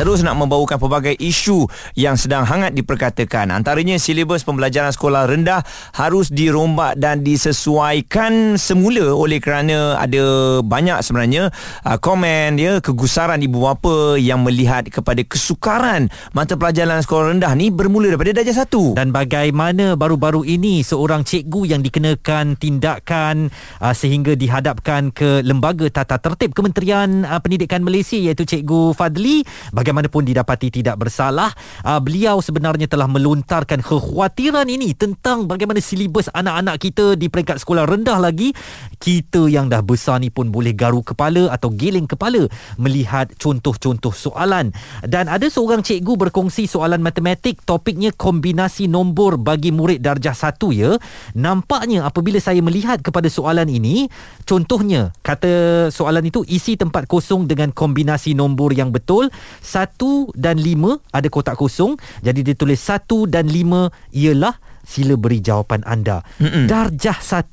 terus nak membawakan pelbagai isu yang sedang hangat diperkatakan. Antaranya silibus pembelajaran sekolah rendah harus dirombak dan disesuaikan semula oleh kerana ada banyak sebenarnya uh, komen ya kegusaran ibu bapa yang melihat kepada kesukaran mata pelajaran sekolah rendah ni bermula daripada darjah satu. Dan bagaimana baru-baru ini seorang cikgu yang dikenakan tindakan uh, sehingga dihadapkan ke lembaga tata tertib Kementerian uh, Pendidikan Malaysia iaitu Cikgu Fadli bagaimana bagaimanapun didapati tidak bersalah uh, beliau sebenarnya telah melontarkan kekhawatiran ini tentang bagaimana silibus anak-anak kita di peringkat sekolah rendah lagi. Kita yang dah besar ni pun boleh garu kepala atau giling kepala melihat contoh-contoh soalan. Dan ada seorang cikgu berkongsi soalan matematik topiknya kombinasi nombor bagi murid darjah 1 ya. Nampaknya apabila saya melihat kepada soalan ini contohnya kata soalan itu isi tempat kosong dengan kombinasi nombor yang betul 1 dan 5 ada kotak kosong jadi dia tulis 1 dan 5 ialah sila beri jawapan anda Mm-mm. darjah 1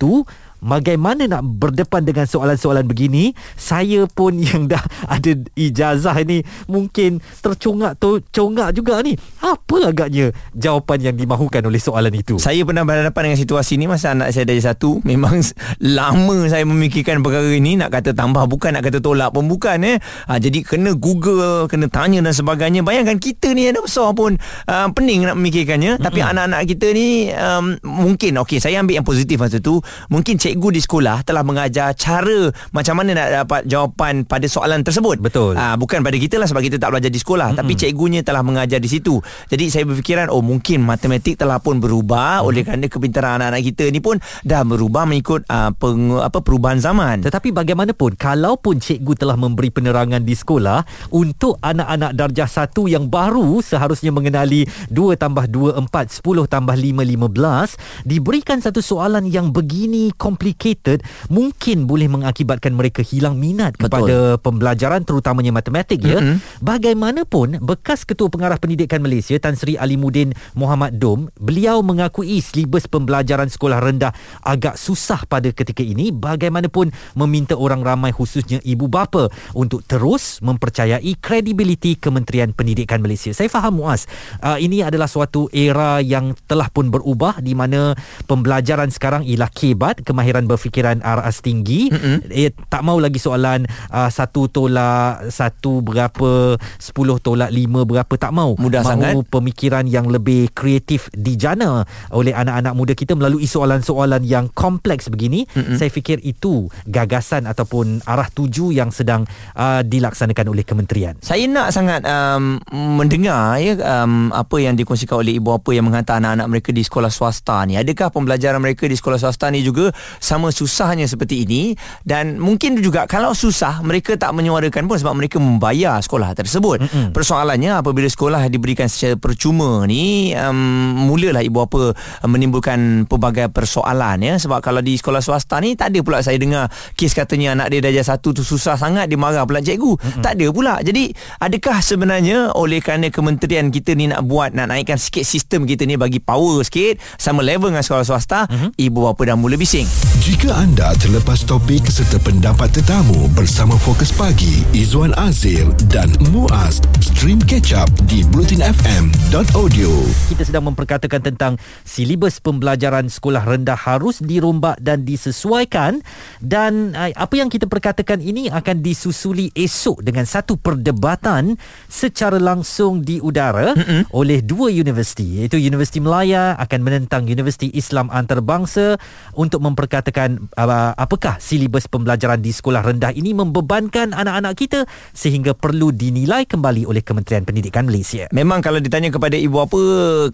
bagaimana nak berdepan dengan soalan-soalan begini? Saya pun yang dah ada ijazah ini mungkin tercongak tu congak juga ni. Apa agaknya jawapan yang dimahukan oleh soalan itu? Saya pernah berhadapan dengan situasi ni masa anak saya dari satu. Memang lama saya memikirkan perkara ini. Nak kata tambah bukan nak kata tolak pun bukan eh. Ha, jadi kena google kena tanya dan sebagainya. Bayangkan kita ni ada besar pun uh, pening nak memikirkannya. Mm-hmm. tapi anak-anak kita ni um, mungkin okey saya ambil yang positif masa tu. Mungkin cikgu di sekolah telah mengajar cara macam mana nak dapat jawapan pada soalan tersebut. Betul. Aa, ah, bukan pada kita lah sebab kita tak belajar di sekolah. Mm-hmm. Tapi cikgunya telah mengajar di situ. Jadi saya berfikiran oh mungkin matematik telah pun berubah mm-hmm. oleh kerana kepintaran anak-anak kita ni pun dah berubah mengikut aa, ah, peng, apa perubahan zaman. Tetapi bagaimanapun kalaupun cikgu telah memberi penerangan di sekolah untuk anak-anak darjah satu yang baru seharusnya mengenali 2 tambah 2 4 10 tambah 5 15 diberikan satu soalan yang begini complicated complicated mungkin boleh mengakibatkan mereka hilang minat Betul. kepada pembelajaran terutamanya matematik ya. Mm-hmm. Bagaimanapun bekas Ketua Pengarah Pendidikan Malaysia Tan Sri Alimuddin Muhammad Dom, beliau mengakui silibus pembelajaran sekolah rendah agak susah pada ketika ini bagaimanapun meminta orang ramai khususnya ibu bapa untuk terus mempercayai kredibiliti Kementerian Pendidikan Malaysia. Saya faham Muaz, uh, ini adalah suatu era yang telah pun berubah di mana pembelajaran sekarang ialah kebat, kemahiran berfikir fikiran RAS tinggi mm-hmm. eh, tak mau lagi soalan uh, satu tolak satu berapa sepuluh tolak lima berapa tak mau mudah mau sangat. pemikiran yang lebih kreatif dijana oleh anak-anak muda kita melalui soalan-soalan yang kompleks begini. Mm-hmm. saya fikir itu gagasan ataupun arah tuju yang sedang uh, dilaksanakan oleh kementerian. Saya nak sangat um, mendengar ya um, apa yang dikongsikan oleh ibu bapa yang menghantar anak-anak mereka di sekolah swasta ni. Adakah pembelajaran mereka di sekolah swasta ni juga sama susahnya seperti ini dan mungkin juga kalau susah mereka tak menyuarakan pun sebab mereka membayar sekolah tersebut. Mm-hmm. Persoalannya apabila sekolah diberikan secara percuma ni um, mulalah ibu bapa menimbulkan pelbagai persoalan ya sebab kalau di sekolah swasta ni tak ada pula saya dengar kes katanya anak dia darjah satu tu susah sangat dia marah pula cikgu. Mm-hmm. Tak ada pula. Jadi adakah sebenarnya oleh kerana kementerian kita ni nak buat nak naikkan sikit sistem kita ni bagi power sikit sama level dengan sekolah swasta mm-hmm. ibu bapa dah mula bising. Jika anda terlepas topik serta pendapat tetamu bersama Fokus Pagi, Izwan Azir dan Muaz, stream catch up di blutinfm.audio. Kita sedang memperkatakan tentang silibus pembelajaran sekolah rendah harus dirombak dan disesuaikan dan uh, apa yang kita perkatakan ini akan disusuli esok dengan satu perdebatan secara langsung di udara Mm-mm. oleh dua universiti iaitu Universiti Melaya akan menentang Universiti Islam Antarabangsa untuk memperkatakan uh, apakah silibus pembelajaran di sekolah rendah ini membebankan anak-anak kita sehingga perlu dinilai kembali oleh Kementerian Pendidikan Malaysia. Memang kalau ditanya kepada ibu apa,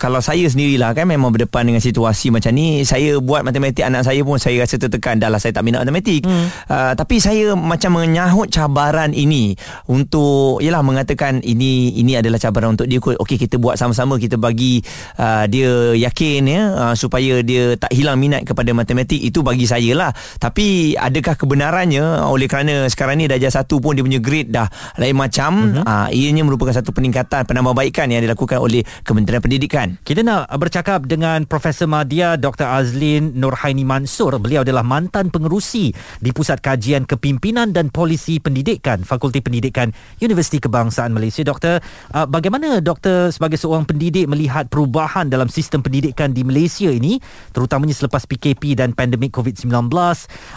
kalau saya sendirilah kan memang berdepan dengan situasi macam ni, saya buat matematik anak saya pun saya rasa tertekan dah lah saya tak minat matematik. Hmm. Uh, tapi saya macam menyahut cabaran ini untuk ialah mengatakan ini ini adalah cabaran untuk dia okey kita buat sama-sama kita bagi uh, dia yakin ya uh, supaya dia tak hilang minat kepada matematik itu bagi saya lah tapi adakah kebenarannya oleh kerana sekarang ni darjah satu pun dia punya grade dah lain macam uh-huh. uh, ianya merupakan satu peningkatan penambahbaikan yang dilakukan oleh Kementerian Pendidikan. Kita nak bercakap dengan Profesor Madya Dr. Azlin Nurhaini Mansur. Beliau adalah mantan pengerusi di Pusat Kajian Kepimpinan dan Polisi Pendidikan Fakulti Pendidikan Universiti Kebangsaan Malaysia. Doktor, uh, bagaimana doktor sebagai seorang pendidik melihat perubahan dalam sistem pendidikan di Malaysia ini terutamanya selepas PKP dan pandemik COVID-19?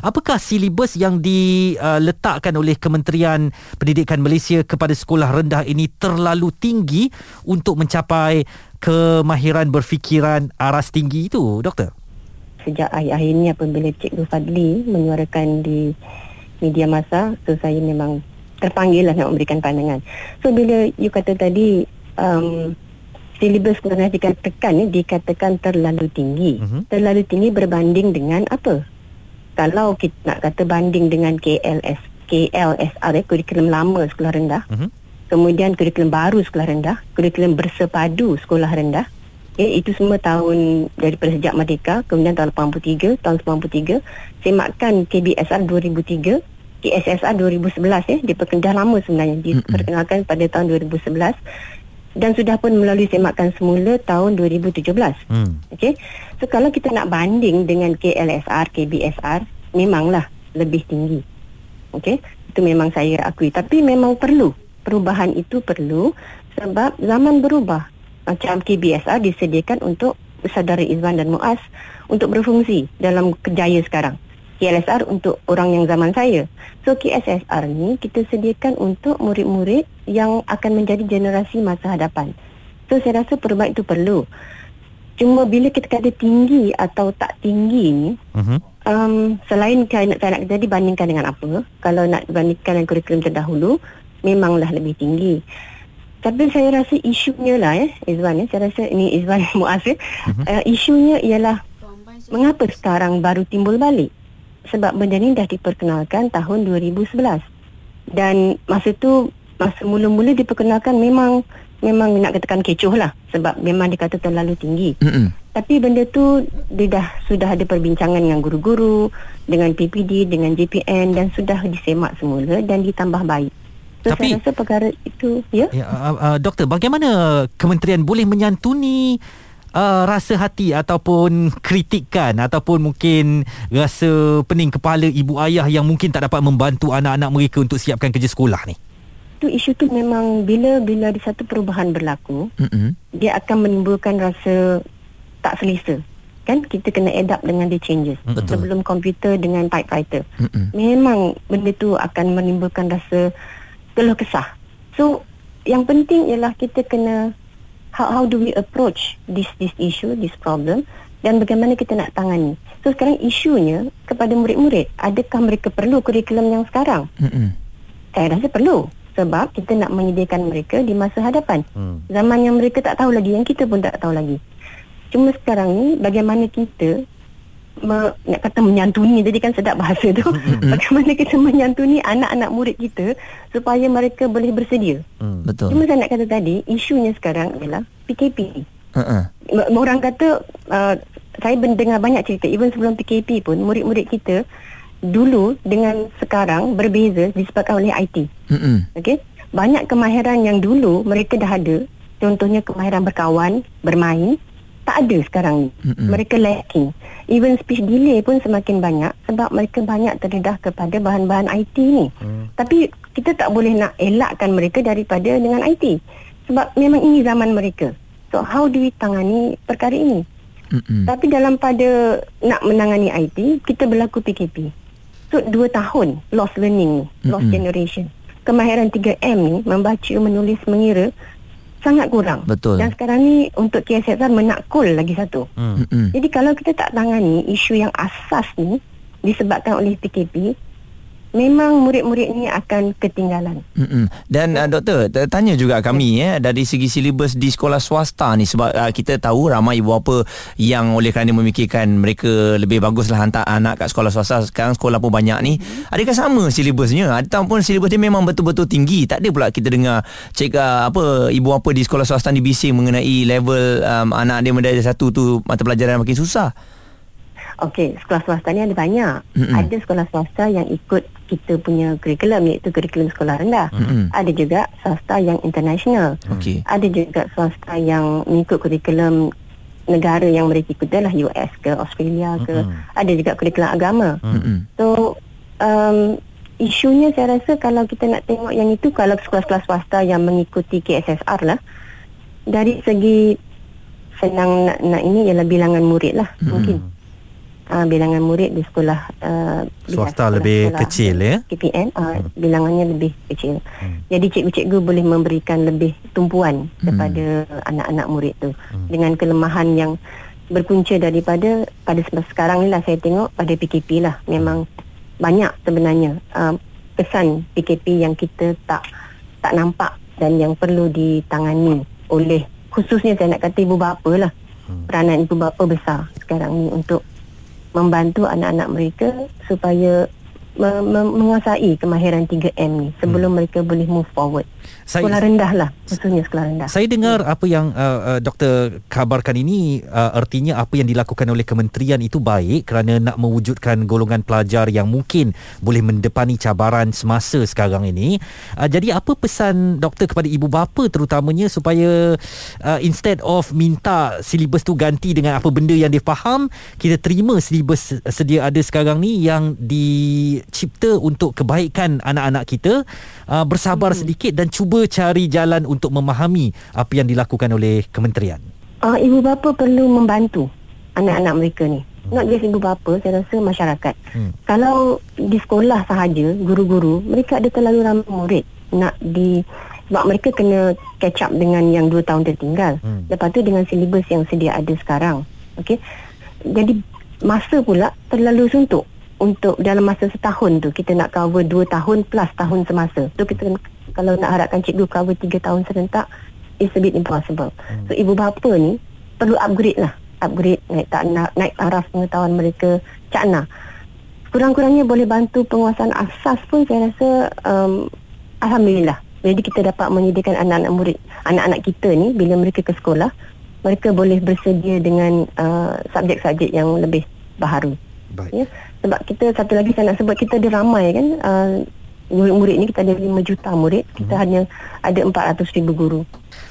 Apakah silibus yang diletakkan oleh Kementerian Pendidikan Malaysia kepada sekolah rendah ini terlalu tinggi untuk mencapai kemahiran berfikiran aras tinggi itu, doktor? Sejak akhir-akhir ini apabila Cikgu Fadli menyuarakan di media masa, so saya memang terpanggil lah nak memberikan pandangan. So bila you kata tadi um, silibus pernah dikatakan ni dikatakan terlalu tinggi. Uh-huh. Terlalu tinggi berbanding dengan apa? Kalau kita nak kata banding dengan KLS, KLSR, eh, kurikulum lama sekolah rendah. Uh-huh. Kemudian kurikulum baru sekolah rendah, kurikulum bersepadu sekolah rendah. Eh, itu semua tahun daripada sejak merdeka, kemudian tahun 83, tahun 93, semakan KBSR 2003, KSSR 2011 eh, diperkenalkan lama sebenarnya, diperkenalkan pada tahun 2011 dan sudah pun melalui semakan semula tahun 2017. Hmm. Okey. So kalau kita nak banding dengan KLSR, KBSR, memanglah lebih tinggi. Okey. Itu memang saya akui tapi memang perlu. Perubahan itu perlu sebab zaman berubah. Macam KBSR disediakan untuk saudara Izwan dan Muaz untuk berfungsi dalam kerjaya sekarang. KLSR untuk orang yang zaman saya. So KSSR ni kita sediakan untuk murid-murid yang akan menjadi generasi masa hadapan. So saya rasa perubahan itu perlu. Cuma bila kita kata tinggi atau tak tinggi ni, uh-huh. um, selain saya nak, saya nak jadi bandingkan dengan apa, kalau nak bandingkan dengan kurikulum terdahulu, memanglah lebih tinggi. Tapi saya rasa isunya lah eh, Izwan ya, saya rasa ini Izwan Muaz ya, uh-huh. uh, isunya ialah mengapa sekarang baru timbul balik? sebab benda ni dah diperkenalkan tahun 2011 dan masa tu masa mula-mula diperkenalkan memang memang nak katakan kecoh lah sebab memang dikata terlalu tinggi mm-hmm. tapi benda tu dia dah sudah ada perbincangan dengan guru-guru dengan PPD dengan JPN dan sudah disemak semula dan ditambah baik So, Tapi, saya rasa perkara itu ya. ya uh, uh, doktor, bagaimana kementerian boleh menyantuni uh, rasa hati ataupun kritikan ataupun mungkin rasa pening kepala ibu ayah yang mungkin tak dapat membantu anak-anak mereka untuk siapkan kerja sekolah ni? Tu isu tu memang bila bila ada satu perubahan berlaku, mm-hmm. dia akan menimbulkan rasa tak selesa. Kan kita kena adapt dengan the changes. Betul. Sebelum komputer dengan typewriter. Mm-hmm. Memang benda tu akan menimbulkan rasa keluh kesah. So yang penting ialah kita kena how how do we approach this this issue this problem dan bagaimana kita nak tangani so sekarang isunya kepada murid-murid adakah mereka perlu kurikulum yang sekarang mm-hmm. saya rasa perlu sebab kita nak menyediakan mereka di masa hadapan. Mm. zaman yang mereka tak tahu lagi yang kita pun tak tahu lagi. Cuma sekarang ni bagaimana kita me, nak kata menyantuni tadi kan sedap bahasa tu. Mm-hmm. bagaimana kita menyantuni anak-anak murid kita supaya mereka boleh bersedia. Mm, betul. Cuma saya nak kata tadi isunya sekarang adalah PKP uh-uh. orang kata uh, saya mendengar banyak cerita even sebelum PKP pun murid-murid kita dulu dengan sekarang berbeza disebabkan oleh IT mm-hmm. okey banyak kemahiran yang dulu mereka dah ada contohnya kemahiran berkawan bermain tak ada sekarang ni. Mm-hmm. Mereka lacking. Even speech delay pun semakin banyak sebab mereka banyak terdedah kepada bahan-bahan IT ni. Mm. Tapi kita tak boleh nak elakkan mereka daripada dengan IT. Sebab memang ini zaman mereka. So how do we tangani perkara ini? Mm-hmm. Tapi dalam pada nak menangani IT, kita berlaku PKP. So dua tahun lost learning ni, lost mm-hmm. generation. Kemahiran 3M ni membaca, menulis, mengira sangat kurang. Betul. Dan sekarang ni untuk KSSR menakul lagi satu. Hmm. Jadi kalau kita tak tangani isu yang asas ni disebabkan oleh PKP, memang murid-murid ni akan ketinggalan. Mm-mm. Dan uh, doktor, tanya juga kami ya dari segi silibus di sekolah swasta ni sebab uh, kita tahu ramai ibu bapa yang oleh kerana memikirkan mereka lebih baguslah hantar anak kat sekolah swasta sekarang sekolah pun banyak ni. Mm-hmm. Adakah sama silibusnya ataupun silibus dia memang betul-betul tinggi? Tak ada pula kita dengar cik uh, apa ibu bapa di sekolah swasta ni bising mengenai level um, anak dia mendarjah satu tu mata pelajaran makin susah. Okey, sekolah swasta ni ada banyak. Mm-mm. Ada sekolah swasta yang ikut kita punya kurikulum iaitu kurikulum sekolah rendah. Mm-mm. Ada juga swasta yang international. Okey. Ada juga swasta yang mengikut kurikulum negara yang mereka ikut adalah US ke Australia ke. Mm-mm. Ada juga kurikulum agama. Mm-mm. So um, isunya saya rasa kalau kita nak tengok yang itu kalau sekolah-sekolah swasta yang mengikuti KSSR lah dari segi senang nak, nak ini ialah bilangan murid lah Mm-mm. mungkin uh, bilangan murid di sekolah uh, di Swasta sekolah- lebih sekolah kecil, ya? KPN uh, bilangannya lebih kecil. Jadi cikgu-cikgu boleh memberikan lebih tumpuan kepada anak-anak murid tu. Dengan kelemahan yang berpunca daripada pada se- sekarang ni lah saya tengok pada PKP lah. Memang banyak sebenarnya uh, pesan PKP yang kita tak tak nampak dan yang perlu ditangani oleh khususnya saya nak kata ibu bapa lah. Peranan ibu bapa besar sekarang ni untuk membantu anak-anak mereka supaya me- me- menguasai kemahiran 3M ni sebelum mereka boleh move forward. Sekolah rendah lah, khususnya sekolah rendah. Saya dengar apa yang uh, uh, doktor kabarkan ini uh, artinya apa yang dilakukan oleh kementerian itu baik kerana nak mewujudkan golongan pelajar yang mungkin boleh mendepani cabaran semasa sekarang ini. Uh, jadi apa pesan doktor kepada ibu bapa terutamanya supaya uh, instead of minta silibus tu ganti dengan apa benda yang dia faham, kita terima silibus sedia ada sekarang ni yang dicipta untuk kebaikan anak-anak kita, uh, bersabar hmm. sedikit dan cuba cari jalan untuk memahami apa yang dilakukan oleh kementerian. Uh, ibu bapa perlu membantu anak-anak mereka ni. Not just ibu bapa, saya rasa masyarakat. Hmm. Kalau di sekolah sahaja, guru-guru, mereka ada terlalu ramai murid nak di sebab mereka kena catch up dengan yang 2 tahun tertinggal. Hmm. Lepas tu dengan silibus yang sedia ada sekarang. Okey. Jadi masa pula terlalu suntuk untuk dalam masa setahun tu kita nak cover 2 tahun plus tahun semasa. Tu kita kalau nak harapkan cikgu cover 3 tahun serentak it's a bit impossible. Hmm. So ibu bapa ni perlu upgrade lah. Upgrade naik tak naik, naik taraf pengetahuan mereka cakna. Kurang-kurangnya boleh bantu penguasaan asas pun saya rasa um, alhamdulillah. Jadi kita dapat menyediakan anak-anak murid, anak-anak kita ni bila mereka ke sekolah, mereka boleh bersedia dengan uh, subjek-subjek yang lebih baharu. Baik. Ya. Sebab kita satu lagi saya nak sebut kita ada ramai kan uh, murid-murid ni kita ada 5 juta murid, kita Mhm. hanya ada 400 ribu guru.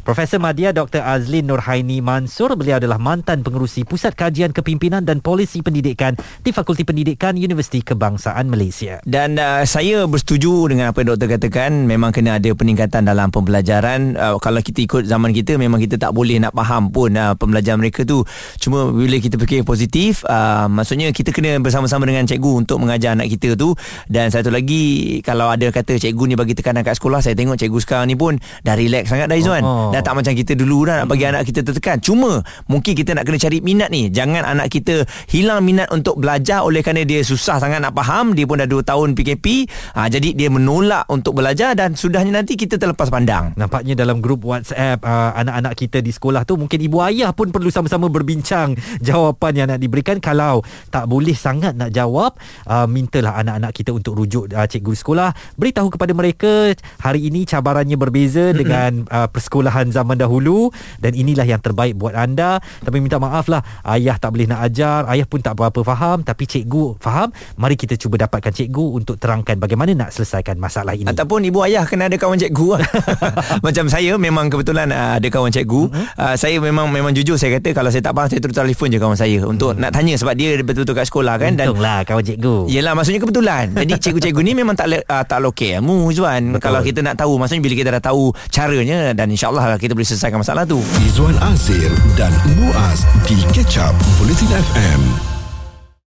Profesor Madya Dr. Azlin Nurhaini Mansur beliau adalah mantan pengerusi Pusat Kajian Kepimpinan dan Polisi Pendidikan di Fakulti Pendidikan Universiti Kebangsaan Malaysia. Dan uh, saya bersetuju dengan apa yang doktor katakan memang kena ada peningkatan dalam pembelajaran uh, kalau kita ikut zaman kita memang kita tak boleh nak faham pun uh, pembelajaran mereka tu cuma bila kita fikir positif uh, maksudnya kita kena bersama-sama dengan cikgu untuk mengajar anak kita tu dan satu lagi kalau ada kata cikgu ni bagi tekanan kat sekolah saya tengok cikgu sekarang ni pun dah relax sangat dah Izzuan Oh. Dah tak macam kita dulu dah nak bagi anak kita tertekan. Cuma mungkin kita nak kena cari minat ni. Jangan anak kita hilang minat untuk belajar oleh kerana dia susah sangat nak faham. Dia pun dah 2 tahun PKP ha, jadi dia menolak untuk belajar dan sudahnya nanti kita terlepas pandang. Nampaknya dalam grup WhatsApp uh, anak-anak kita di sekolah tu mungkin ibu ayah pun perlu sama-sama berbincang jawapan yang nak diberikan. Kalau tak boleh sangat nak jawab uh, mintalah anak-anak kita untuk rujuk uh, cikgu sekolah. Beritahu kepada mereka hari ini cabarannya berbeza dengan uh, persekolahan zaman dahulu dan inilah yang terbaik buat anda. Tapi minta maaf lah ayah tak boleh nak ajar ayah pun tak apa-apa faham. Tapi cikgu faham mari kita cuba dapatkan cikgu untuk terangkan bagaimana nak selesaikan masalah ini. Ataupun ibu ayah kena ada kawan cikgu lah. Macam saya memang kebetulan uh, ada kawan cikgu. Mhm. Uh, saya memang memang jujur saya kata kalau saya tak faham saya terus telefon je kawan saya untuk nak tanya sebab dia betul-betul kat sekolah kan. Dan Untunglah kawan cikgu. Yelah maksudnya kebetulan. Jadi cikgu-cikgu ni memang tak uh, tak lokek ilmu Zuan Kalau kita nak tahu Maksudnya bila kita dah tahu caranya Dan insyaAllah lah kita boleh selesaikan masalah tu Izwan Azir dan Muaz di Catch Up Bulletin FM.